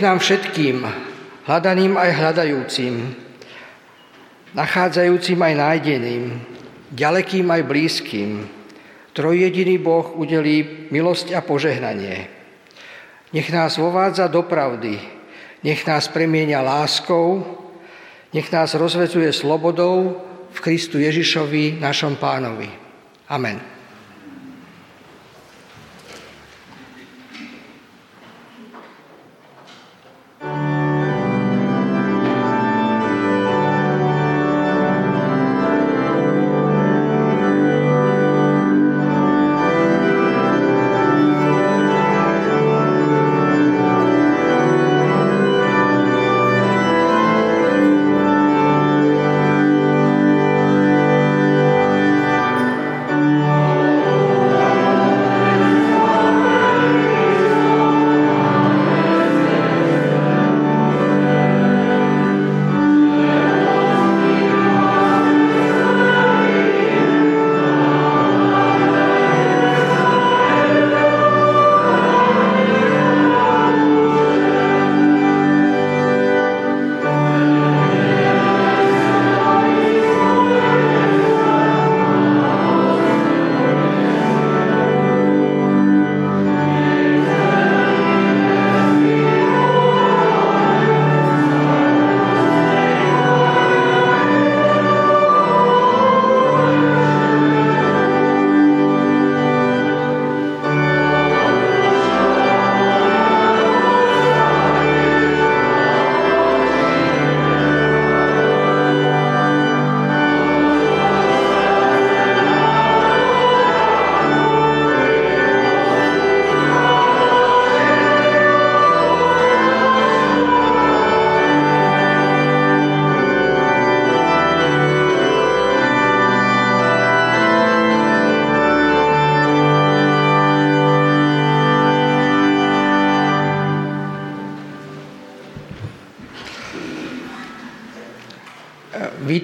Nám všetkým, hľadaným aj hľadajúcim, nachádzajúcim aj nájdeným, ďalekým aj blízkym, trojjediný Boh udelí milosť a požehnanie. Nech nás vovádza do pravdy, nech nás premienia láskou, nech nás rozvezuje slobodou v Kristu Ježišovi, našom pánovi. Amen.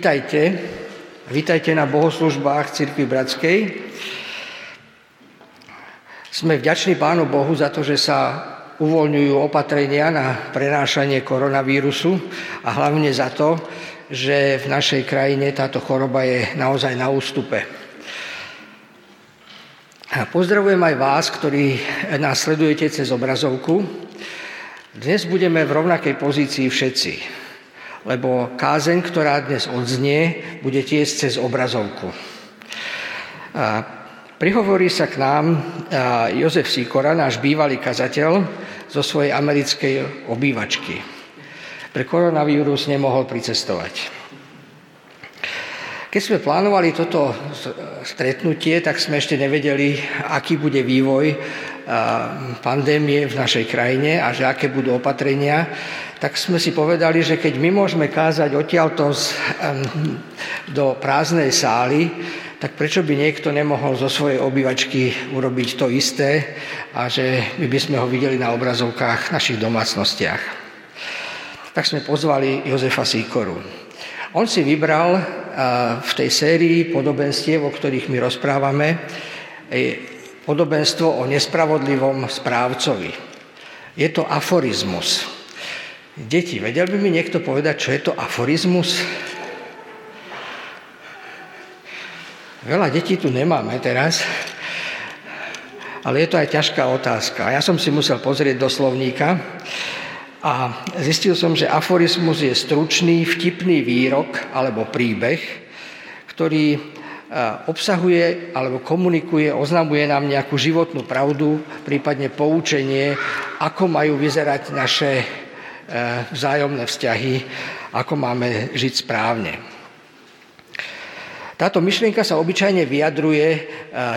Vítajte. Vítajte na bohoslužbách Cirkvi Bratskej. Sme vďační Pánu Bohu za to, že sa uvoľňujú opatrenia na prenášanie koronavírusu a hlavne za to, že v našej krajine táto choroba je naozaj na ústupe. Pozdravujem aj vás, ktorí nás sledujete cez obrazovku. Dnes budeme v rovnakej pozícii všetci lebo kázeň, ktorá dnes odznie, bude tiež cez obrazovku. Prihovorí sa k nám Jozef Sikora, náš bývalý kazateľ, zo svojej americkej obývačky. Pre koronavírus nemohol pricestovať. Keď sme plánovali toto stretnutie, tak sme ešte nevedeli, aký bude vývoj pandémie v našej krajine a že aké budú opatrenia tak sme si povedali, že keď my môžeme kázať odtiaľto do prázdnej sály, tak prečo by niekto nemohol zo svojej obývačky urobiť to isté a že my by sme ho videli na obrazovkách v našich domácnostiach. Tak sme pozvali Jozefa Síkoru. On si vybral v tej sérii podobenstiev, o ktorých my rozprávame, podobenstvo o nespravodlivom správcovi. Je to aforizmus. Deti, vedel by mi niekto povedať, čo je to aforizmus? Veľa detí tu nemáme teraz, ale je to aj ťažká otázka. Ja som si musel pozrieť do slovníka a zistil som, že aforizmus je stručný, vtipný výrok alebo príbeh, ktorý obsahuje alebo komunikuje, oznamuje nám nejakú životnú pravdu, prípadne poučenie, ako majú vyzerať naše E, vzájomné vzťahy, ako máme žiť správne. Táto myšlienka sa obyčajne vyjadruje e,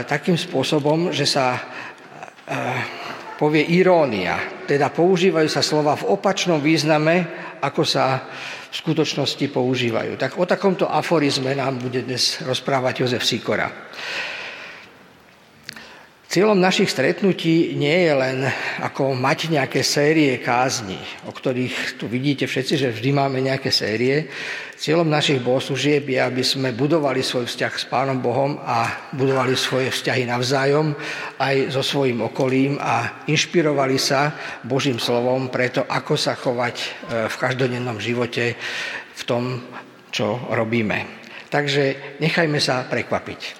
takým spôsobom, že sa e, povie irónia, teda používajú sa slova v opačnom význame, ako sa v skutočnosti používajú. Tak o takomto aforizme nám bude dnes rozprávať Jozef Sikora. Cieľom našich stretnutí nie je len ako mať nejaké série kázni, o ktorých tu vidíte všetci, že vždy máme nejaké série. Cieľom našich bohoslúžieb je, aby sme budovali svoj vzťah s Pánom Bohom a budovali svoje vzťahy navzájom aj so svojím okolím a inšpirovali sa Božím slovom preto, ako sa chovať e, v každodennom živote v tom, čo robíme. Takže nechajme sa prekvapiť.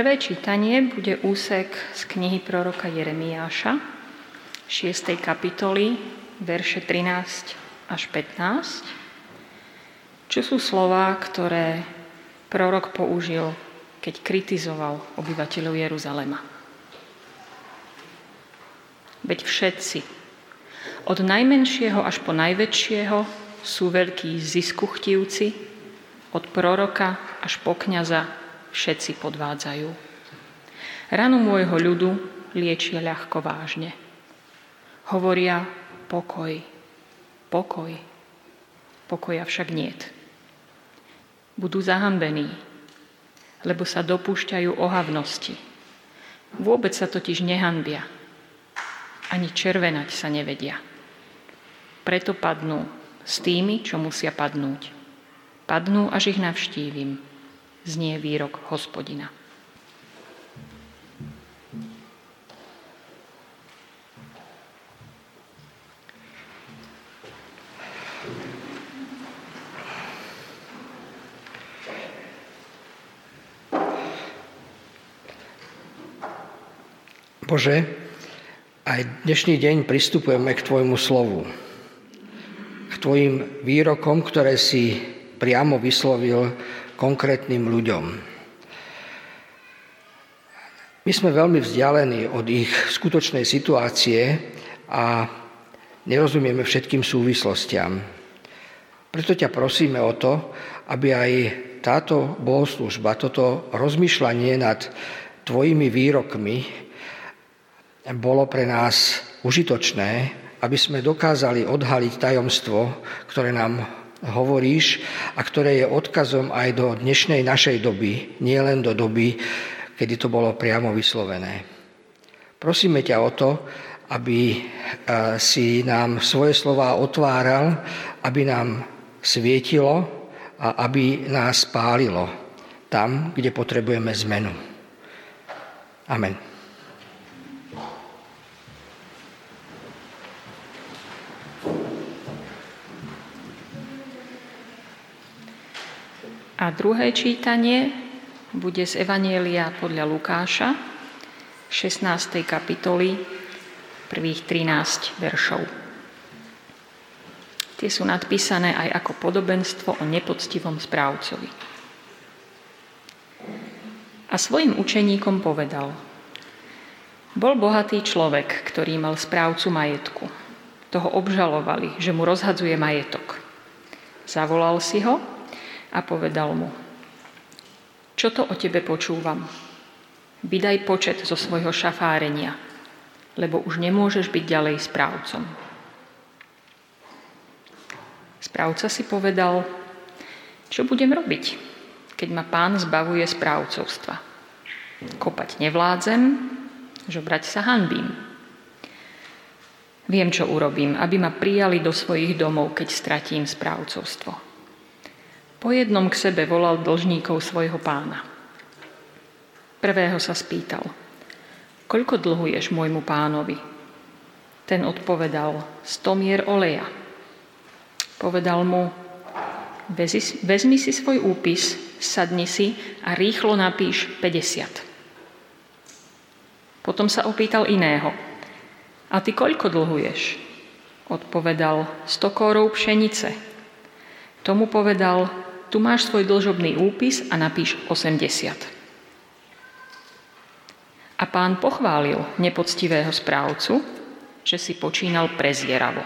Prvé čítanie bude úsek z knihy proroka Jeremiáša, 6. kapitoly, verše 13 až 15, čo sú slova, ktoré prorok použil, keď kritizoval obyvateľov Jeruzalema. Veď všetci, od najmenšieho až po najväčšieho, sú veľkí ziskuchtivci, od proroka až po kniaza všetci podvádzajú. Ranu môjho ľudu liečia ľahko vážne. Hovoria pokoj, pokoj, pokoja však niet. Budú zahambení, lebo sa dopúšťajú ohavnosti. Vôbec sa totiž nehanbia. Ani červenať sa nevedia. Preto padnú s tými, čo musia padnúť. Padnú, až ich navštívim znie výrok hospodina. Bože, aj dnešný deň pristupujeme k Tvojmu slovu, k Tvojim výrokom, ktoré si priamo vyslovil konkrétnym ľuďom. My sme veľmi vzdialení od ich skutočnej situácie a nerozumieme všetkým súvislostiam. Preto ťa prosíme o to, aby aj táto bohoslužba, toto rozmýšľanie nad tvojimi výrokmi bolo pre nás užitočné, aby sme dokázali odhaliť tajomstvo, ktoré nám hovoríš a ktoré je odkazom aj do dnešnej našej doby, nie len do doby, kedy to bolo priamo vyslovené. Prosíme ťa o to, aby e, si nám svoje slova otváral, aby nám svietilo a aby nás pálilo tam, kde potrebujeme zmenu. Amen. A druhé čítanie bude z Evanielia podľa Lukáša, 16. kapitoly, prvých 13 veršov. Tie sú nadpísané aj ako podobenstvo o nepoctivom správcovi. A svojim učeníkom povedal, bol bohatý človek, ktorý mal správcu majetku. Toho obžalovali, že mu rozhadzuje majetok. Zavolal si ho a povedal mu, čo to o tebe počúvam? Vydaj počet zo svojho šafárenia, lebo už nemôžeš byť ďalej správcom. Správca si povedal, čo budem robiť, keď ma pán zbavuje správcovstva. Kopať nevládzem, žobrať sa hanbím. Viem, čo urobím, aby ma prijali do svojich domov, keď stratím správcovstvo. Po jednom k sebe volal dlžníkov svojho pána. Prvého sa spýtal, koľko dlhuješ môjmu pánovi? Ten odpovedal, sto mier oleja. Povedal mu, vezmi si svoj úpis, sadni si a rýchlo napíš 50. Potom sa opýtal iného, a ty koľko dlhuješ? Odpovedal, sto kórov pšenice. Tomu povedal, tu máš svoj dlžobný úpis a napíš 80. A pán pochválil nepoctivého správcu, že si počínal prezieravo.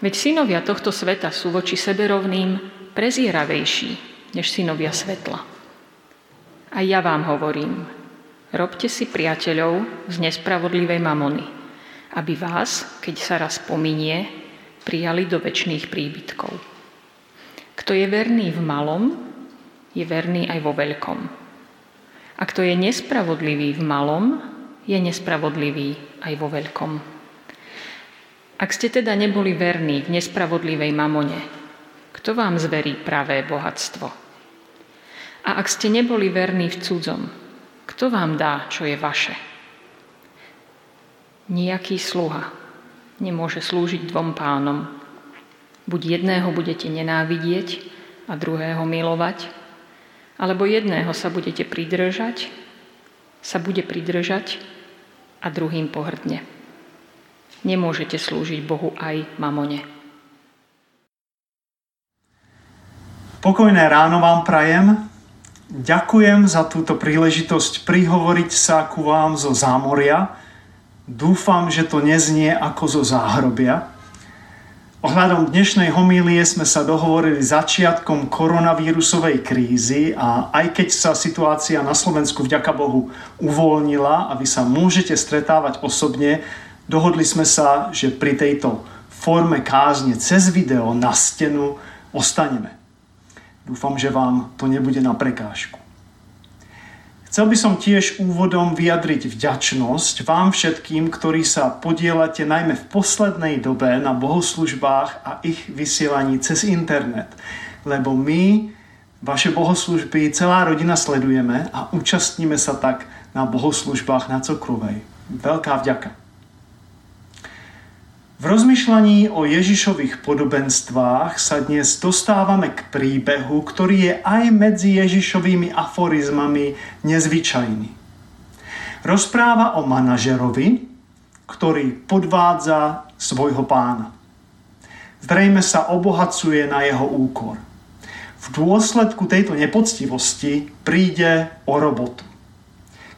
Veď synovia tohto sveta sú voči sebe rovným prezieravejší než synovia svetla. A ja vám hovorím, robte si priateľov z nespravodlivej mamony, aby vás, keď sa raz pominie, prijali do väčšných príbytkov. Kto je verný v malom, je verný aj vo veľkom. A kto je nespravodlivý v malom, je nespravodlivý aj vo veľkom. Ak ste teda neboli verní v nespravodlivej mamone, kto vám zverí pravé bohatstvo? A ak ste neboli verní v cudzom, kto vám dá, čo je vaše? Nijaký sluha nemôže slúžiť dvom pánom, Buď jedného budete nenávidieť a druhého milovať, Alebo jedného sa budete pridržať, sa bude pridržať a druhým pohrdne. Nemôžete slúžiť Bohu aj mamone. Pokojné ráno vám prajem. Ďakujem za túto príležitosť prihovoriť sa ku vám zo zámoria. Dúfam, že to neznie ako zo záhrobia. Ohľadom dnešnej homílie sme sa dohovorili začiatkom koronavírusovej krízy a aj keď sa situácia na Slovensku vďaka Bohu uvoľnila a vy sa môžete stretávať osobne, dohodli sme sa, že pri tejto forme kázne cez video na stenu ostaneme. Dúfam, že vám to nebude na prekážku. Chcel by som tiež úvodom vyjadriť vďačnosť vám všetkým, ktorí sa podielate najmä v poslednej dobe na bohoslužbách a ich vysielaní cez internet. Lebo my, vaše bohoslužby, celá rodina sledujeme a účastníme sa tak na bohoslužbách na Cokrovej. Veľká vďaka. V rozmýšľaní o Ježišových podobenstvách sa dnes dostávame k príbehu, ktorý je aj medzi Ježišovými aforizmami nezvyčajný. Rozpráva o manažerovi, ktorý podvádza svojho pána. Zrejme sa obohacuje na jeho úkor. V dôsledku tejto nepoctivosti príde o robotu.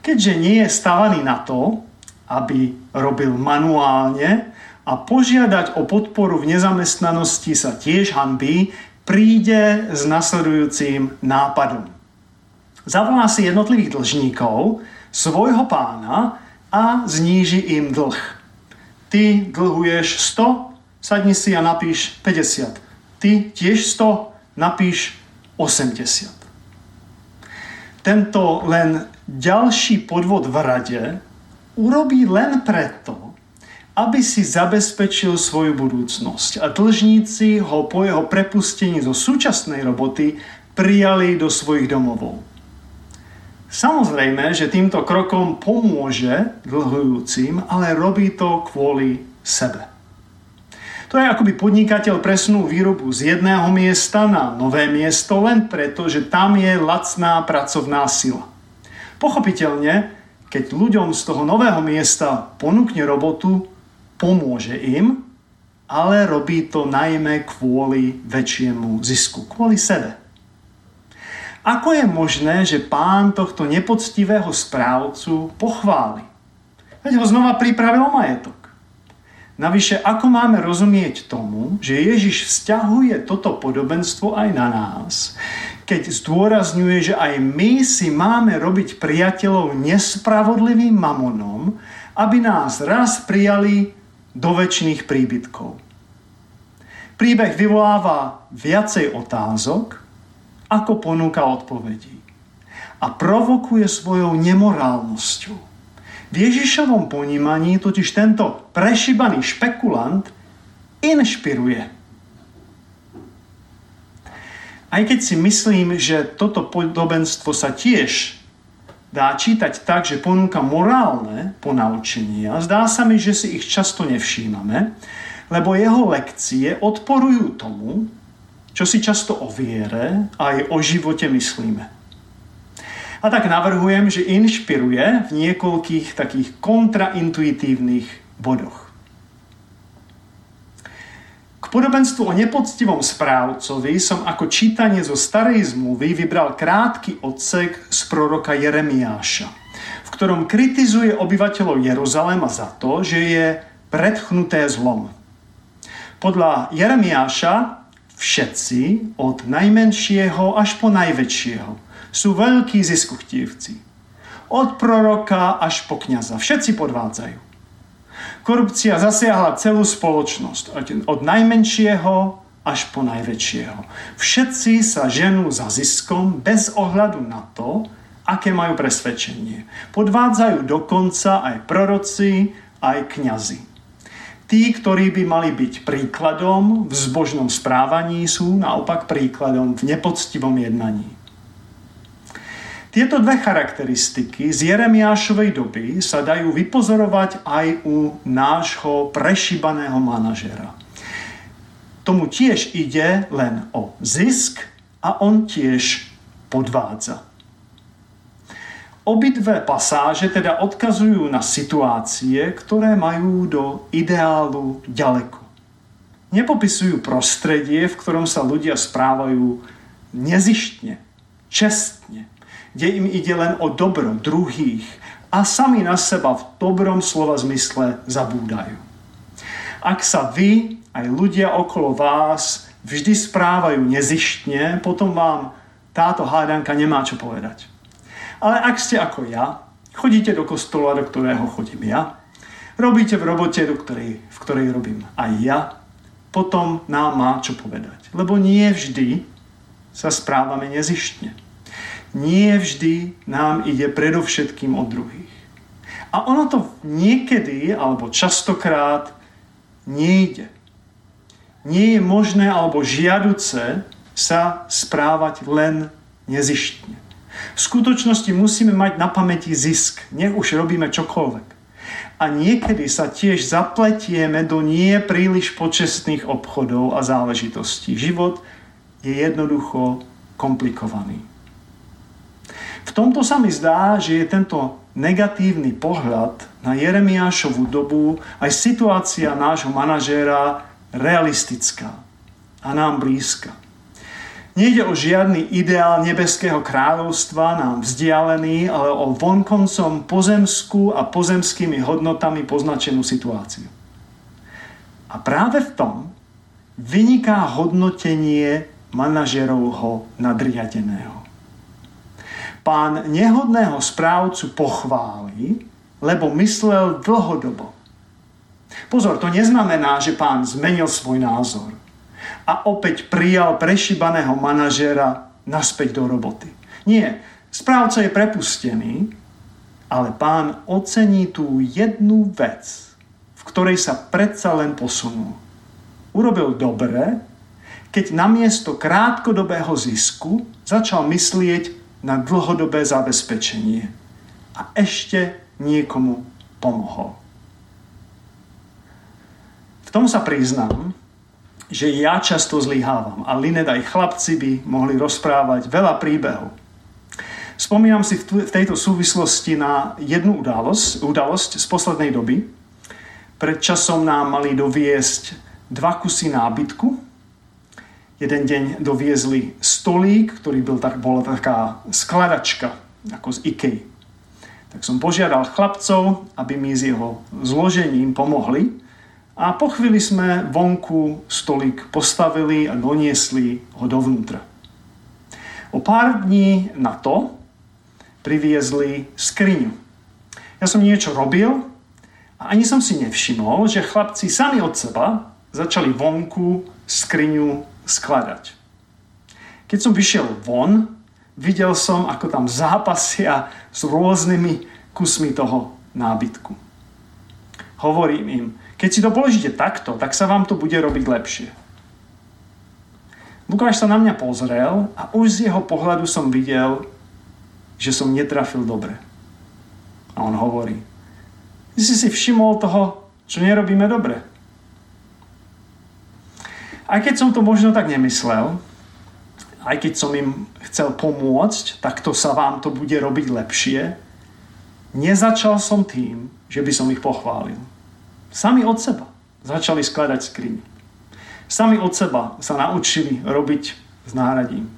Keďže nie je stavaný na to, aby robil manuálne, a požiadať o podporu v nezamestnanosti sa tiež hanbí, príde s nasledujúcim nápadom. Zavolá si jednotlivých dlžníkov, svojho pána a zníži im dlh. Ty dlhuješ 100, sadni si a napíš 50. Ty tiež 100, napíš 80. Tento len ďalší podvod v rade urobí len preto, aby si zabezpečil svoju budúcnosť. A dlžníci ho po jeho prepustení zo súčasnej roboty prijali do svojich domovov. Samozrejme, že týmto krokom pomôže dlhujúcim, ale robí to kvôli sebe. To je akoby podnikateľ presnú výrobu z jedného miesta na nové miesto len preto, že tam je lacná pracovná sila. Pochopiteľne, keď ľuďom z toho nového miesta ponúkne robotu, pomôže im, ale robí to najmä kvôli väčšiemu zisku, kvôli sebe. Ako je možné, že pán tohto nepoctivého správcu pochváli? Veď ho znova pripravil majetok. Navyše, ako máme rozumieť tomu, že Ježiš vzťahuje toto podobenstvo aj na nás, keď zdôrazňuje, že aj my si máme robiť priateľov nespravodlivým mamonom, aby nás raz prijali do väčšných príbytkov. Príbeh vyvoláva viacej otázok, ako ponúka odpovedí. A provokuje svojou nemorálnosťou. V Ježišovom ponímaní totiž tento prešibaný špekulant inšpiruje. Aj keď si myslím, že toto podobenstvo sa tiež dá čítať tak, že ponúka morálne ponaučenia, zdá sa mi, že si ich často nevšímame, lebo jeho lekcie odporujú tomu, čo si často o viere a aj o živote myslíme. A tak navrhujem, že inšpiruje v niekoľkých takých kontraintuitívnych bodoch podobenstvu o nepoctivom správcovi som ako čítanie zo starej zmluvy vybral krátky odsek z proroka Jeremiáša, v ktorom kritizuje obyvateľov Jeruzalema za to, že je predchnuté zlom. Podľa Jeremiáša všetci, od najmenšieho až po najväčšieho, sú veľkí ziskuchtívci. Od proroka až po kniaza. Všetci podvádzajú. Korupcia zasiahla celú spoločnosť, od najmenšieho až po najväčšieho. Všetci sa ženú za ziskom bez ohľadu na to, aké majú presvedčenie. Podvádzajú dokonca aj proroci, aj kňazi. Tí, ktorí by mali byť príkladom v zbožnom správaní, sú naopak príkladom v nepoctivom jednaní. Tieto dve charakteristiky z Jeremiášovej doby sa dajú vypozorovať aj u nášho prešibaného manažera. Tomu tiež ide len o zisk a on tiež podvádza. Obidve pasáže teda odkazujú na situácie, ktoré majú do ideálu ďaleko. Nepopisujú prostredie, v ktorom sa ľudia správajú nezištne, čestne, kde im ide len o dobro druhých a sami na seba v dobrom slova zmysle zabúdajú. Ak sa vy aj ľudia okolo vás vždy správajú nezištne, potom vám táto hádanka nemá čo povedať. Ale ak ste ako ja, chodíte do kostola, do ktorého chodím ja, robíte v robote, do ktorej, v ktorej robím aj ja, potom nám má čo povedať. Lebo nie vždy sa správame nezištne. Nie vždy nám ide predovšetkým o druhých. A ono to niekedy, alebo častokrát, nejde. Nie je možné alebo žiaduce sa správať len nezištne. V skutočnosti musíme mať na pamäti zisk, nech už robíme čokoľvek. A niekedy sa tiež zapletieme do nie príliš počestných obchodov a záležitostí. Život je jednoducho komplikovaný. V tomto sa mi zdá, že je tento negatívny pohľad na Jeremiášovú dobu aj situácia nášho manažéra realistická a nám blízka. Nejde o žiadny ideál nebeského kráľovstva nám vzdialený, ale o vonkoncom pozemskú a pozemskými hodnotami poznačenú situáciu. A práve v tom vyniká hodnotenie manažerovho nadriadeného. Pán nehodného správcu pochváli, lebo myslel dlhodobo. Pozor, to neznamená, že pán zmenil svoj názor a opäť prijal prešibaného manažéra naspäť do roboty. Nie, správca je prepustený, ale pán ocení tú jednu vec, v ktorej sa predsa len posunul. Urobil dobre, keď namiesto krátkodobého zisku začal myslieť na dlhodobé zabezpečenie a ešte niekomu pomohol. V tom sa priznám, že ja často zlyhávam a Linet aj chlapci by mohli rozprávať veľa príbehov. Spomínam si v tejto súvislosti na jednu udalosť, udalosť z poslednej doby. Pred časom nám mali doviesť dva kusy nábytku. Jeden deň doviezli stolík, ktorý byl tak, bola taká skladačka, ako z Ikei. Tak som požiadal chlapcov, aby mi s jeho zložením pomohli a po chvíli sme vonku stolík postavili a doniesli ho dovnútra. O pár dní na to priviezli skriňu. Ja som niečo robil a ani som si nevšimol, že chlapci sami od seba začali vonku skriňu skladať. Keď som vyšiel von, videl som, ako tam zápasia s rôznymi kusmi toho nábytku. Hovorím im, keď si to položíte takto, tak sa vám to bude robiť lepšie. Lukáš sa na mňa pozrel a už z jeho pohľadu som videl, že som netrafil dobre. A on hovorí, ty si si všimol toho, čo nerobíme dobre. Aj keď som to možno tak nemyslel, aj keď som im chcel pomôcť, tak to sa vám to bude robiť lepšie, nezačal som tým, že by som ich pochválil. Sami od seba začali skladať skriň. Sami od seba sa naučili robiť s náradím.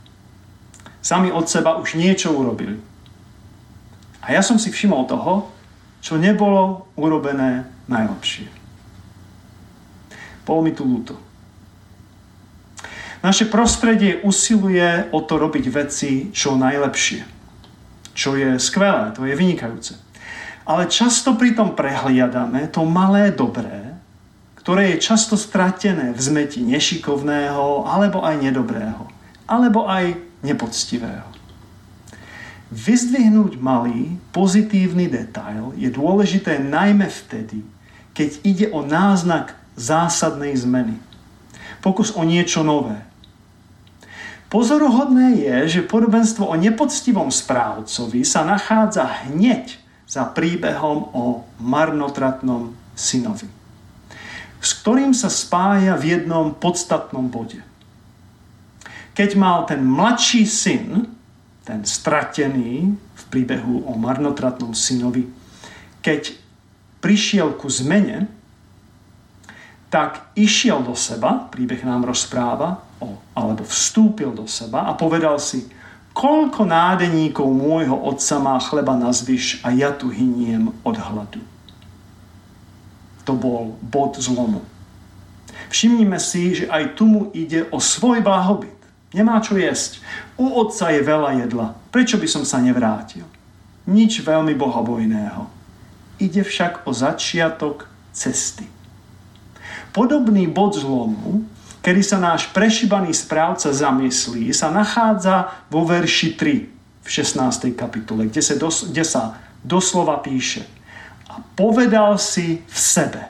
Sami od seba už niečo urobili. A ja som si všimol toho, čo nebolo urobené najlepšie. Bolo mi tu ľúto. Naše prostredie usiluje o to robiť veci čo najlepšie. Čo je skvelé, to je vynikajúce. Ale často pritom prehliadame to malé dobré, ktoré je často stratené v zmeti nešikovného, alebo aj nedobrého, alebo aj nepoctivého. Vyzdvihnúť malý, pozitívny detail je dôležité najmä vtedy, keď ide o náznak zásadnej zmeny. Pokus o niečo nové. Pozoruhodné je, že podobenstvo o nepoctivom správcovi sa nachádza hneď za príbehom o marnotratnom synovi, s ktorým sa spája v jednom podstatnom bode. Keď mal ten mladší syn ten stratený v príbehu o marnotratnom synovi, keď prišiel ku zmene, tak išiel do seba, príbeh nám rozpráva, o, alebo vstúpil do seba a povedal si, koľko nádeníkov môjho otca má chleba na zvyš a ja tu hyniem od hladu. To bol bod zlomu. Všimnime si, že aj tu mu ide o svoj blahobyt. Nemá čo jesť. U otca je veľa jedla. Prečo by som sa nevrátil? Nič veľmi bohabojného. Ide však o začiatok cesty. Podobný bod zlomu, kedy sa náš prešibaný správca zamyslí, sa nachádza vo verši 3 v 16. kapitole, kde sa, dos, kde sa doslova píše a povedal si v sebe,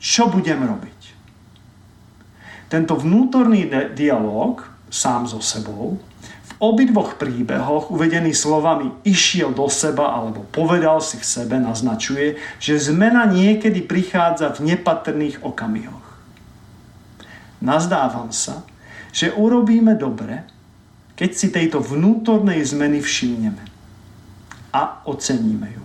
čo budem robiť. Tento vnútorný dialog sám so sebou. V obidvoch príbehoch uvedený slovami išiel do seba alebo povedal si v sebe naznačuje, že zmena niekedy prichádza v nepatrných okamihoch. Nazdávam sa, že urobíme dobre, keď si tejto vnútornej zmeny všimneme a oceníme ju.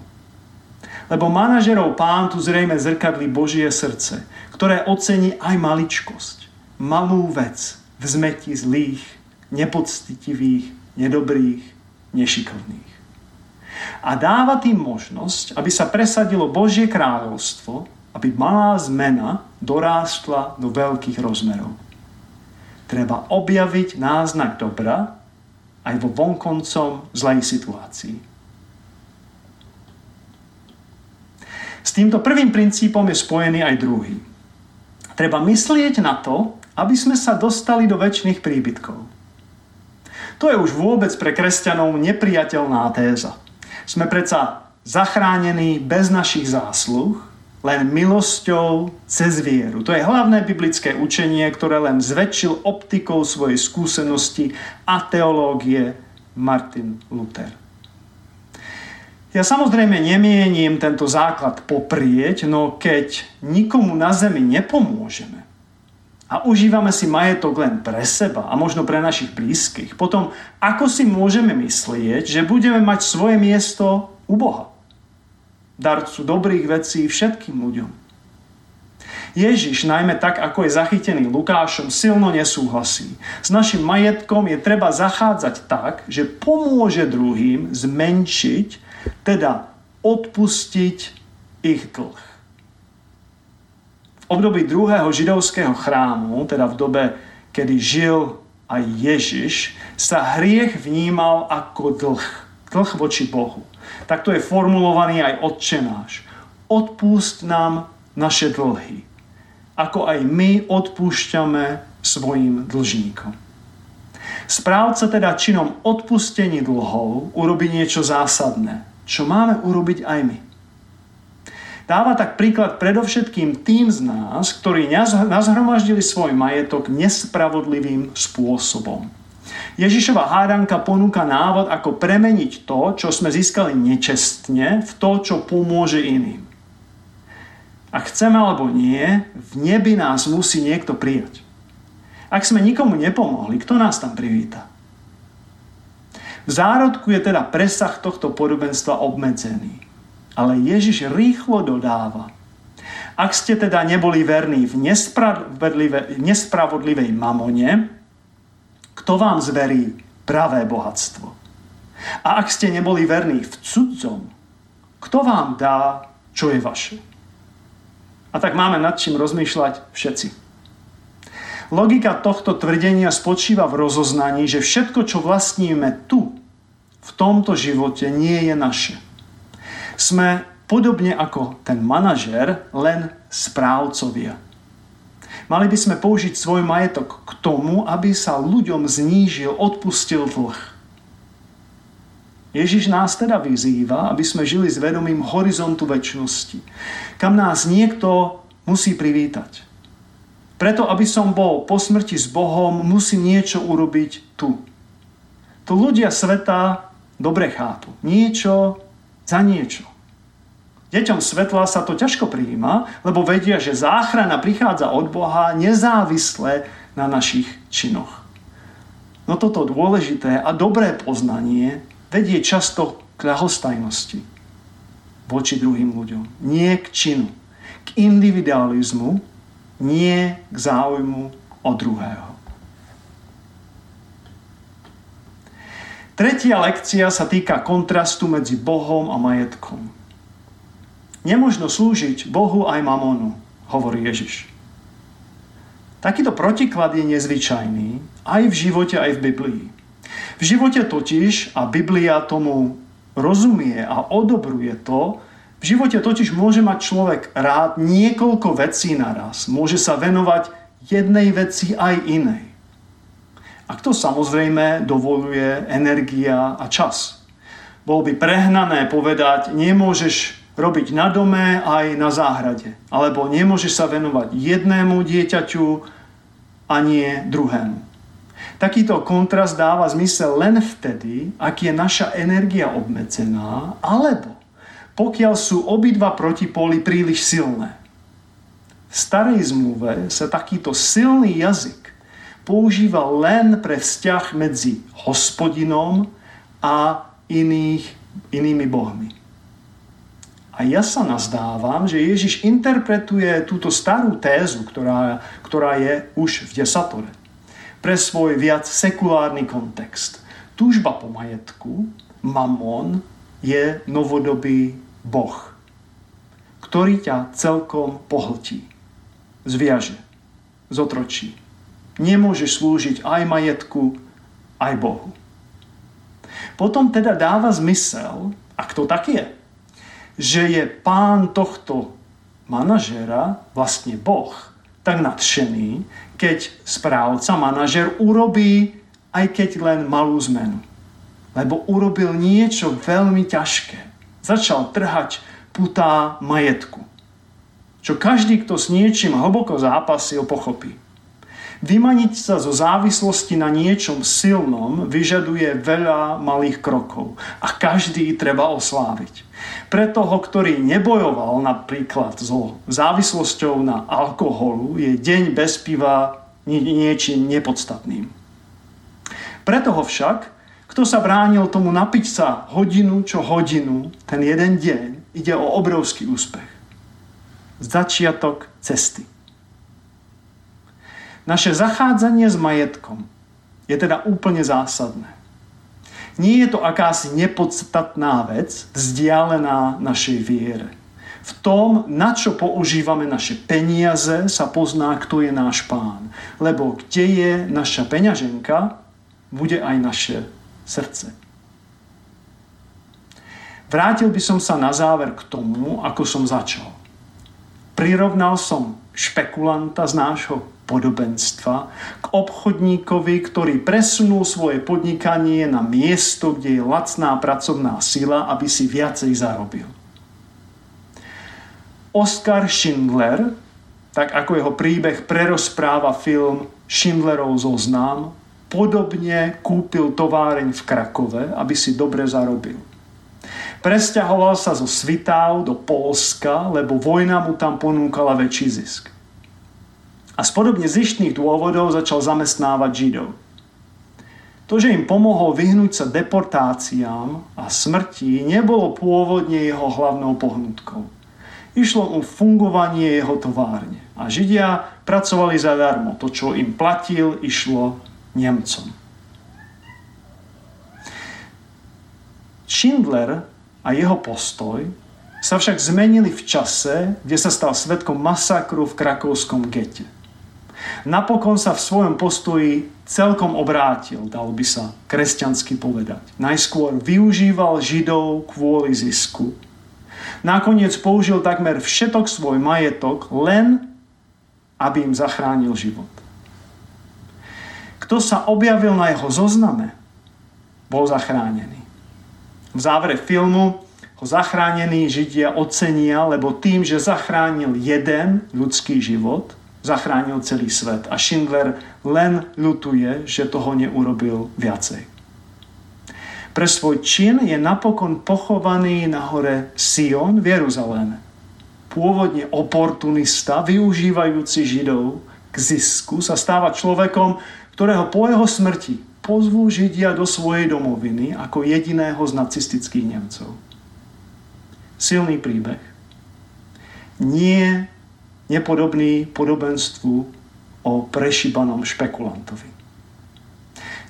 Lebo manažerov pán tu zrejme zrkadlí Božie srdce, ktoré ocení aj maličkosť, malú vec, v zmeti zlých, nepoctitivých, nedobrých, nešikovných. A dáva tým možnosť, aby sa presadilo Božie kráľovstvo, aby malá zmena dorástla do veľkých rozmerov. Treba objaviť náznak dobra aj vo vonkoncom zlej situácii. S týmto prvým princípom je spojený aj druhý. Treba myslieť na to, aby sme sa dostali do väčšných príbytkov. To je už vôbec pre kresťanov nepriateľná téza. Sme predsa zachránení bez našich zásluh, len milosťou cez vieru. To je hlavné biblické učenie, ktoré len zväčšil optikou svojej skúsenosti a teológie Martin Luther. Ja samozrejme nemienim tento základ poprieť, no keď nikomu na zemi nepomôžeme, a užívame si majetok len pre seba a možno pre našich blízkych, potom ako si môžeme myslieť, že budeme mať svoje miesto u Boha? Darcu dobrých vecí všetkým ľuďom. Ježiš, najmä tak, ako je zachytený Lukášom, silno nesúhlasí. S našim majetkom je treba zachádzať tak, že pomôže druhým zmenšiť, teda odpustiť ich dlh období druhého židovského chrámu, teda v dobe, kedy žil aj Ježiš, sa hriech vnímal ako dlh. Dlh voči Bohu. Takto je formulovaný aj odčenáš. Odpúšť nám naše dlhy, ako aj my odpúšťame svojim dlžníkom. Správca teda činom odpustení dlhov urobí niečo zásadné, čo máme urobiť aj my. Dáva tak príklad predovšetkým tým z nás, ktorí nazhromaždili svoj majetok nespravodlivým spôsobom. Ježišova hádanka ponúka návod, ako premeniť to, čo sme získali nečestne, v to, čo pomôže iným. Ak chceme alebo nie, v nebi nás musí niekto prijať. Ak sme nikomu nepomohli, kto nás tam privíta? V zárodku je teda presah tohto podobenstva obmedzený. Ale Ježiš rýchlo dodáva. Ak ste teda neboli verní v nespravodlivej mamone, kto vám zverí pravé bohatstvo? A ak ste neboli verní v cudzom, kto vám dá, čo je vaše? A tak máme nad čím rozmýšľať všetci. Logika tohto tvrdenia spočíva v rozoznaní, že všetko, čo vlastníme tu, v tomto živote, nie je naše sme podobne ako ten manažer len správcovia. Mali by sme použiť svoj majetok k tomu, aby sa ľuďom znížil, odpustil dlh. Ježiš nás teda vyzýva, aby sme žili s vedomím horizontu väčšnosti, kam nás niekto musí privítať. Preto, aby som bol po smrti s Bohom, musím niečo urobiť tu. To ľudia sveta dobre chápu. Niečo za niečo. Deťom svetla sa to ťažko prijíma, lebo vedia, že záchrana prichádza od Boha nezávisle na našich činoch. No toto dôležité a dobré poznanie vedie často k ľahostajnosti voči druhým ľuďom. Nie k činu, k individualizmu, nie k záujmu o druhého. Tretia lekcia sa týka kontrastu medzi Bohom a majetkom. Nemožno slúžiť Bohu aj mamonu, hovorí Ježiš. Takýto protiklad je nezvyčajný aj v živote, aj v Biblii. V živote totiž, a Biblia tomu rozumie a odobruje to, v živote totiž môže mať človek rád niekoľko vecí naraz. Môže sa venovať jednej veci aj inej. A to samozrejme dovoluje energia a čas. Bolo by prehnané povedať, nemôžeš robiť na dome aj na záhrade. Alebo nemôžeš sa venovať jednému dieťaťu a nie druhému. Takýto kontrast dáva zmysel len vtedy, ak je naša energia obmedzená, alebo pokiaľ sú obidva protipóly príliš silné. V starej zmluve sa takýto silný jazyk používa len pre vzťah medzi hospodinom a iných, inými bohmi. A ja sa nazdávam, že Ježiš interpretuje túto starú tézu, ktorá, ktorá je už v desatore, pre svoj viac sekulárny kontext. Túžba po majetku, mamon, je novodobý boh, ktorý ťa celkom pohltí, zviaže, zotročí nemôžeš slúžiť aj majetku, aj Bohu. Potom teda dáva zmysel, ak to tak je, že je pán tohto manažera vlastne Boh tak nadšený, keď správca, manažer urobí aj keď len malú zmenu. Lebo urobil niečo veľmi ťažké. Začal trhať putá majetku. Čo každý, kto s niečím hlboko zápasil, pochopí. Vymaniť sa zo závislosti na niečom silnom vyžaduje veľa malých krokov a každý treba osláviť. Pre toho, ktorý nebojoval napríklad so závislosťou na alkoholu, je deň bez piva niečím nepodstatným. Pre toho však, kto sa bránil tomu napiť sa hodinu čo hodinu, ten jeden deň ide o obrovský úspech. Začiatok cesty. Naše zachádzanie s majetkom je teda úplne zásadné. Nie je to akási nepodstatná vec, vzdialená našej viere. V tom, na čo používame naše peniaze, sa pozná, kto je náš pán. Lebo kde je naša peňaženka, bude aj naše srdce. Vrátil by som sa na záver k tomu, ako som začal. Prirovnal som špekulanta z nášho podobenstva k obchodníkovi, ktorý presunul svoje podnikanie na miesto, kde je lacná pracovná sila, aby si viacej zarobil. Oskar Schindler, tak ako jeho príbeh prerozpráva film Schindlerov zoznam, podobne kúpil továreň v Krakove, aby si dobre zarobil. Presťahoval sa zo Svitáv do Polska, lebo vojna mu tam ponúkala väčší zisk a z podobne zištných dôvodov začal zamestnávať Židov. To, že im pomohol vyhnúť sa deportáciám a smrti, nebolo pôvodne jeho hlavnou pohnutkou. Išlo o fungovanie jeho továrne. A Židia pracovali zadarmo. To, čo im platil, išlo Nemcom. Schindler a jeho postoj sa však zmenili v čase, kde sa stal svetkom masakru v krakovskom gete. Napokon sa v svojom postoji celkom obrátil, dal by sa kresťansky povedať. Najskôr využíval Židov kvôli zisku. Nakoniec použil takmer všetok svoj majetok len, aby im zachránil život. Kto sa objavil na jeho zozname, bol zachránený. V závere filmu ho zachránení Židia ocenia, lebo tým, že zachránil jeden ľudský život, zachránil celý svet. A Schindler len ľutuje, že toho neurobil viacej. Pre svoj čin je napokon pochovaný na hore Sion v Jeruzaleme. Pôvodne oportunista, využívajúci Židov k zisku, sa stáva človekom, ktorého po jeho smrti pozvú Židia do svojej domoviny ako jediného z nacistických Nemcov. Silný príbeh. Nie nepodobný podobenstvu o prešibanom špekulantovi.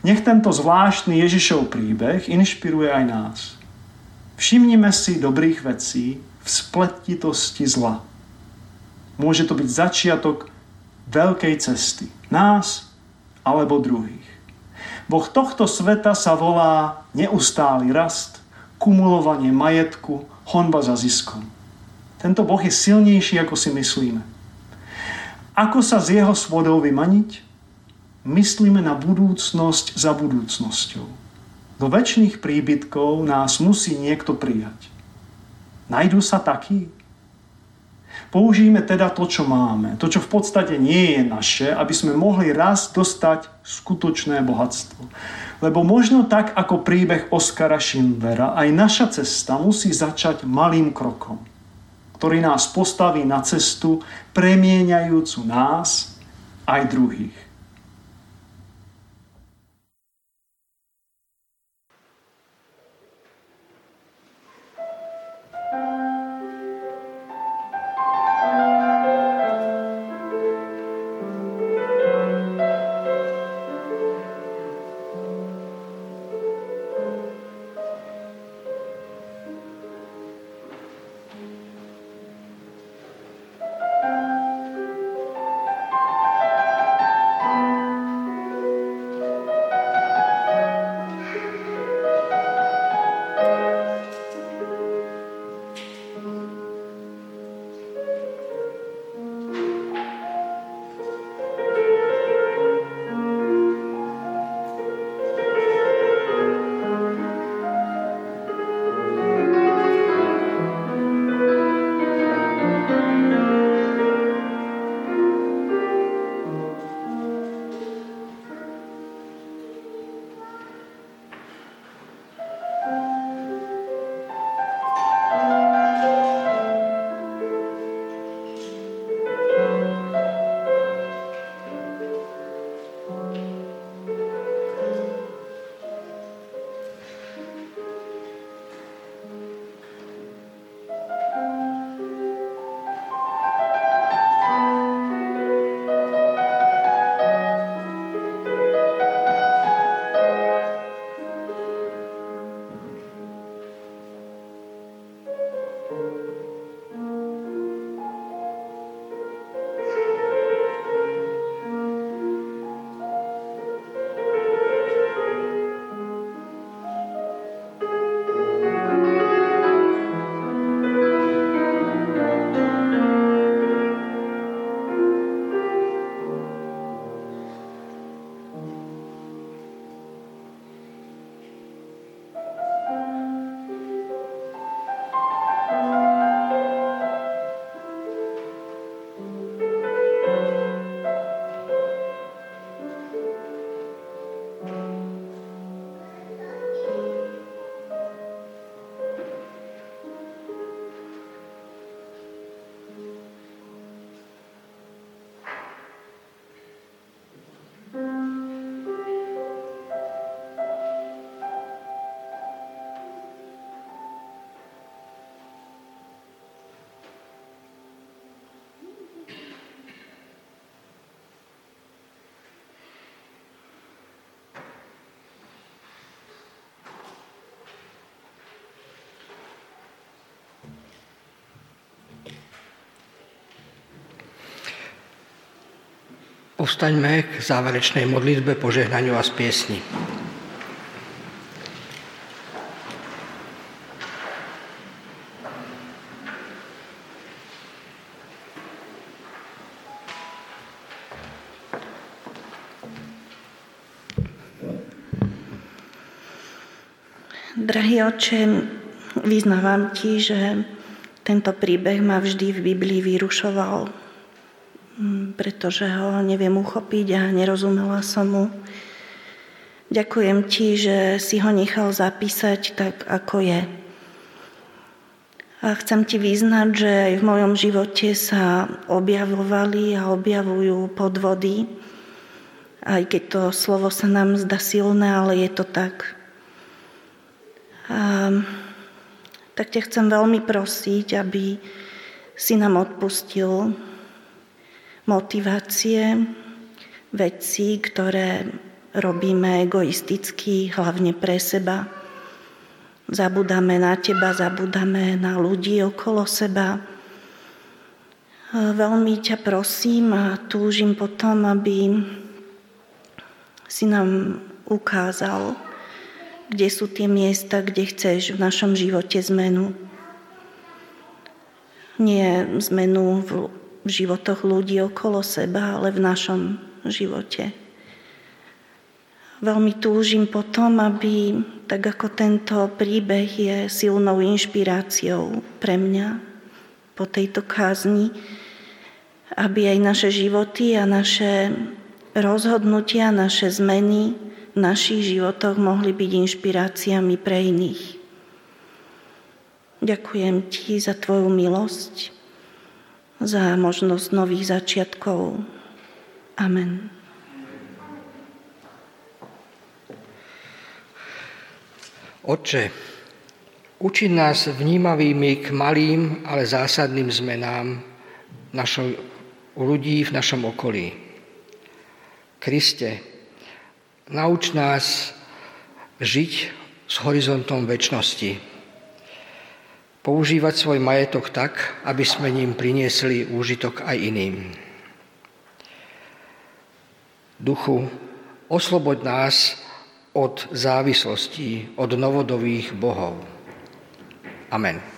Nech tento zvláštny Ježišov príbeh inšpiruje aj nás. Všimnime si dobrých vecí v spletitosti zla. Môže to byť začiatok veľkej cesty. Nás alebo druhých. Boh tohto sveta sa volá neustály rast, kumulovanie majetku, honba za ziskom. Tento Boh je silnejší, ako si myslíme. Ako sa z jeho svodov vymaniť? Myslíme na budúcnosť za budúcnosťou. Do väčšných príbytkov nás musí niekto prijať. Najdú sa takí? Použijeme teda to, čo máme, to, čo v podstate nie je naše, aby sme mohli raz dostať skutočné bohatstvo. Lebo možno tak, ako príbeh Oskara Schindlera, aj naša cesta musí začať malým krokom, ktorý nás postaví na cestu, premieňajúcu nás aj druhých. Povstaňme k záverečnej modlitbe, požehnaniu a spiesni. Drahý oče, vyznávam ti, že tento príbeh ma vždy v Biblii vyrušoval pretože ho neviem uchopiť a nerozumela som mu. Ďakujem ti, že si ho nechal zapísať tak, ako je. A chcem ti vyznať, že aj v mojom živote sa objavovali a objavujú podvody Aj keď to slovo sa nám zdá silné, ale je to tak. A, tak ťa chcem veľmi prosiť, aby si nám odpustil motivácie, veci, ktoré robíme egoisticky, hlavne pre seba. Zabudáme na teba, zabudáme na ľudí okolo seba. Veľmi ťa prosím a túžim potom, aby si nám ukázal, kde sú tie miesta, kde chceš v našom živote zmenu. Nie zmenu v životoch ľudí okolo seba, ale v našom živote. Veľmi túžim potom, aby, tak ako tento príbeh je silnou inšpiráciou pre mňa po tejto kázni, aby aj naše životy a naše rozhodnutia, naše zmeny v našich životoch mohli byť inšpiráciami pre iných. Ďakujem Ti za Tvoju milosť, za možnosť nových začiatkov. Amen. Otče, uči nás vnímavými k malým, ale zásadným zmenám našo, u ľudí v našom okolí. Kriste, Nauč nás žiť s horizontom väčšnosti. Používať svoj majetok tak, aby sme ním priniesli úžitok aj iným. Duchu, osloboď nás od závislostí, od novodových bohov. Amen.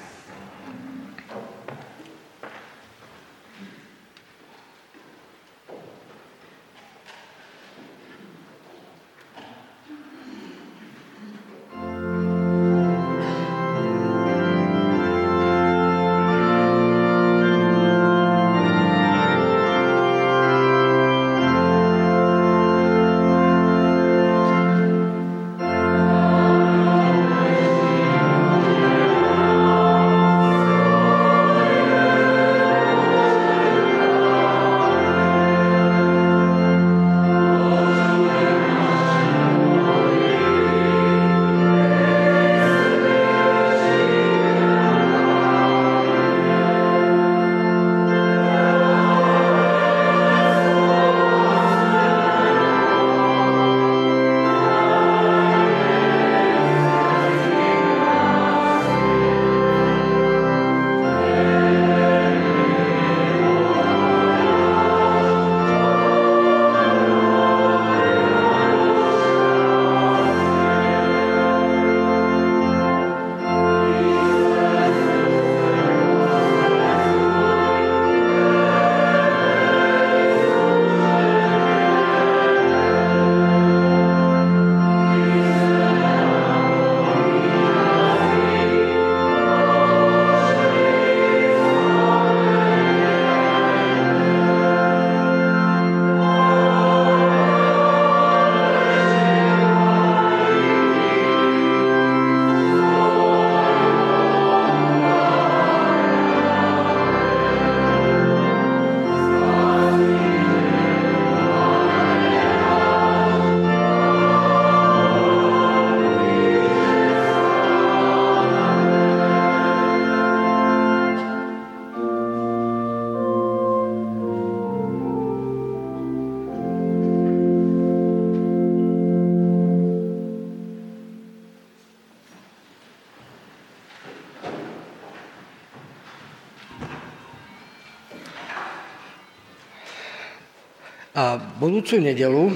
Budúcu nedelu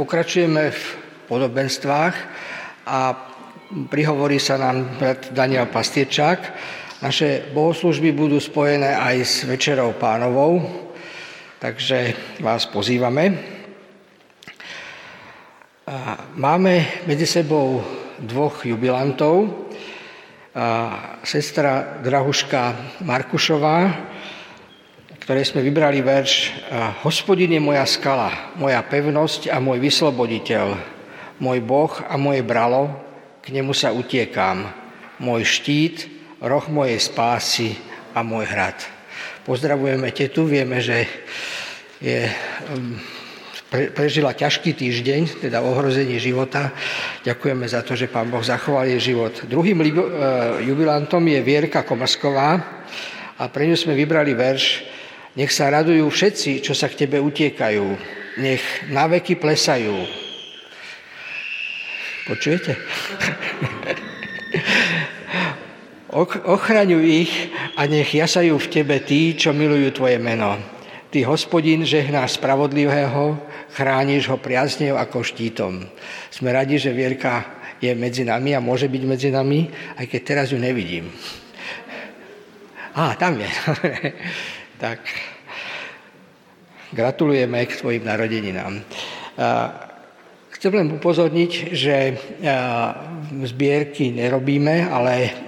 pokračujeme v podobenstvách a prihovorí sa nám brat Daniel Pastiečák. Naše bohoslužby budú spojené aj s Večerou pánovou, takže vás pozývame. Máme medzi sebou dvoch jubilantov. Sestra Drahuška Markušová, ktoré sme vybrali verš Hospodin je moja skala, moja pevnosť a môj vysloboditeľ, môj Boh a moje bralo, k nemu sa utiekam, môj štít, roh mojej spásy a môj hrad. Pozdravujeme tetu, vieme, že je um, prežila ťažký týždeň, teda ohrozenie života. Ďakujeme za to, že Pán Boh zachoval jej život. Druhým e, jubilantom je Vierka Komasková a pre ňu sme vybrali verš Nech sa radujú všetci, čo sa k Tebe utiekajú. Nech na veky plesajú. Počujete? Ochraňuj ich a nech jasajú v Tebe tí, čo milujú Tvoje meno. Ty, hospodin, žehnáš spravodlivého, chrániš ho priaznev ako štítom. Sme radi, že Vierka je medzi nami a môže byť medzi nami, aj keď teraz ju nevidím. Á, tam je. tak, gratulujeme k tvojim narodeninám. Chcem len upozorniť, že zbierky nerobíme, ale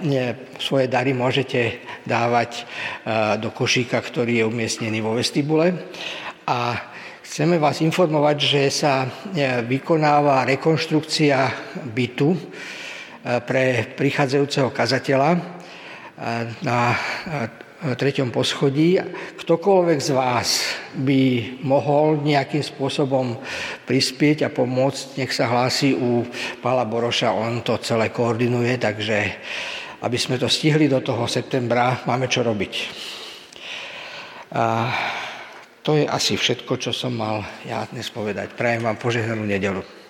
svoje dary môžete dávať do košíka, ktorý je umiestnený vo vestibule. A chceme vás informovať, že sa vykonáva rekonštrukcia bytu pre prichádzajúceho kazateľa na treťom poschodí. Ktokoľvek z vás by mohol nejakým spôsobom prispieť a pomôcť, nech sa hlási u Pála Boroša, on to celé koordinuje, takže aby sme to stihli do toho septembra, máme čo robiť. A to je asi všetko, čo som mal ja dnes povedať. Prajem vám požehnanú nedelu.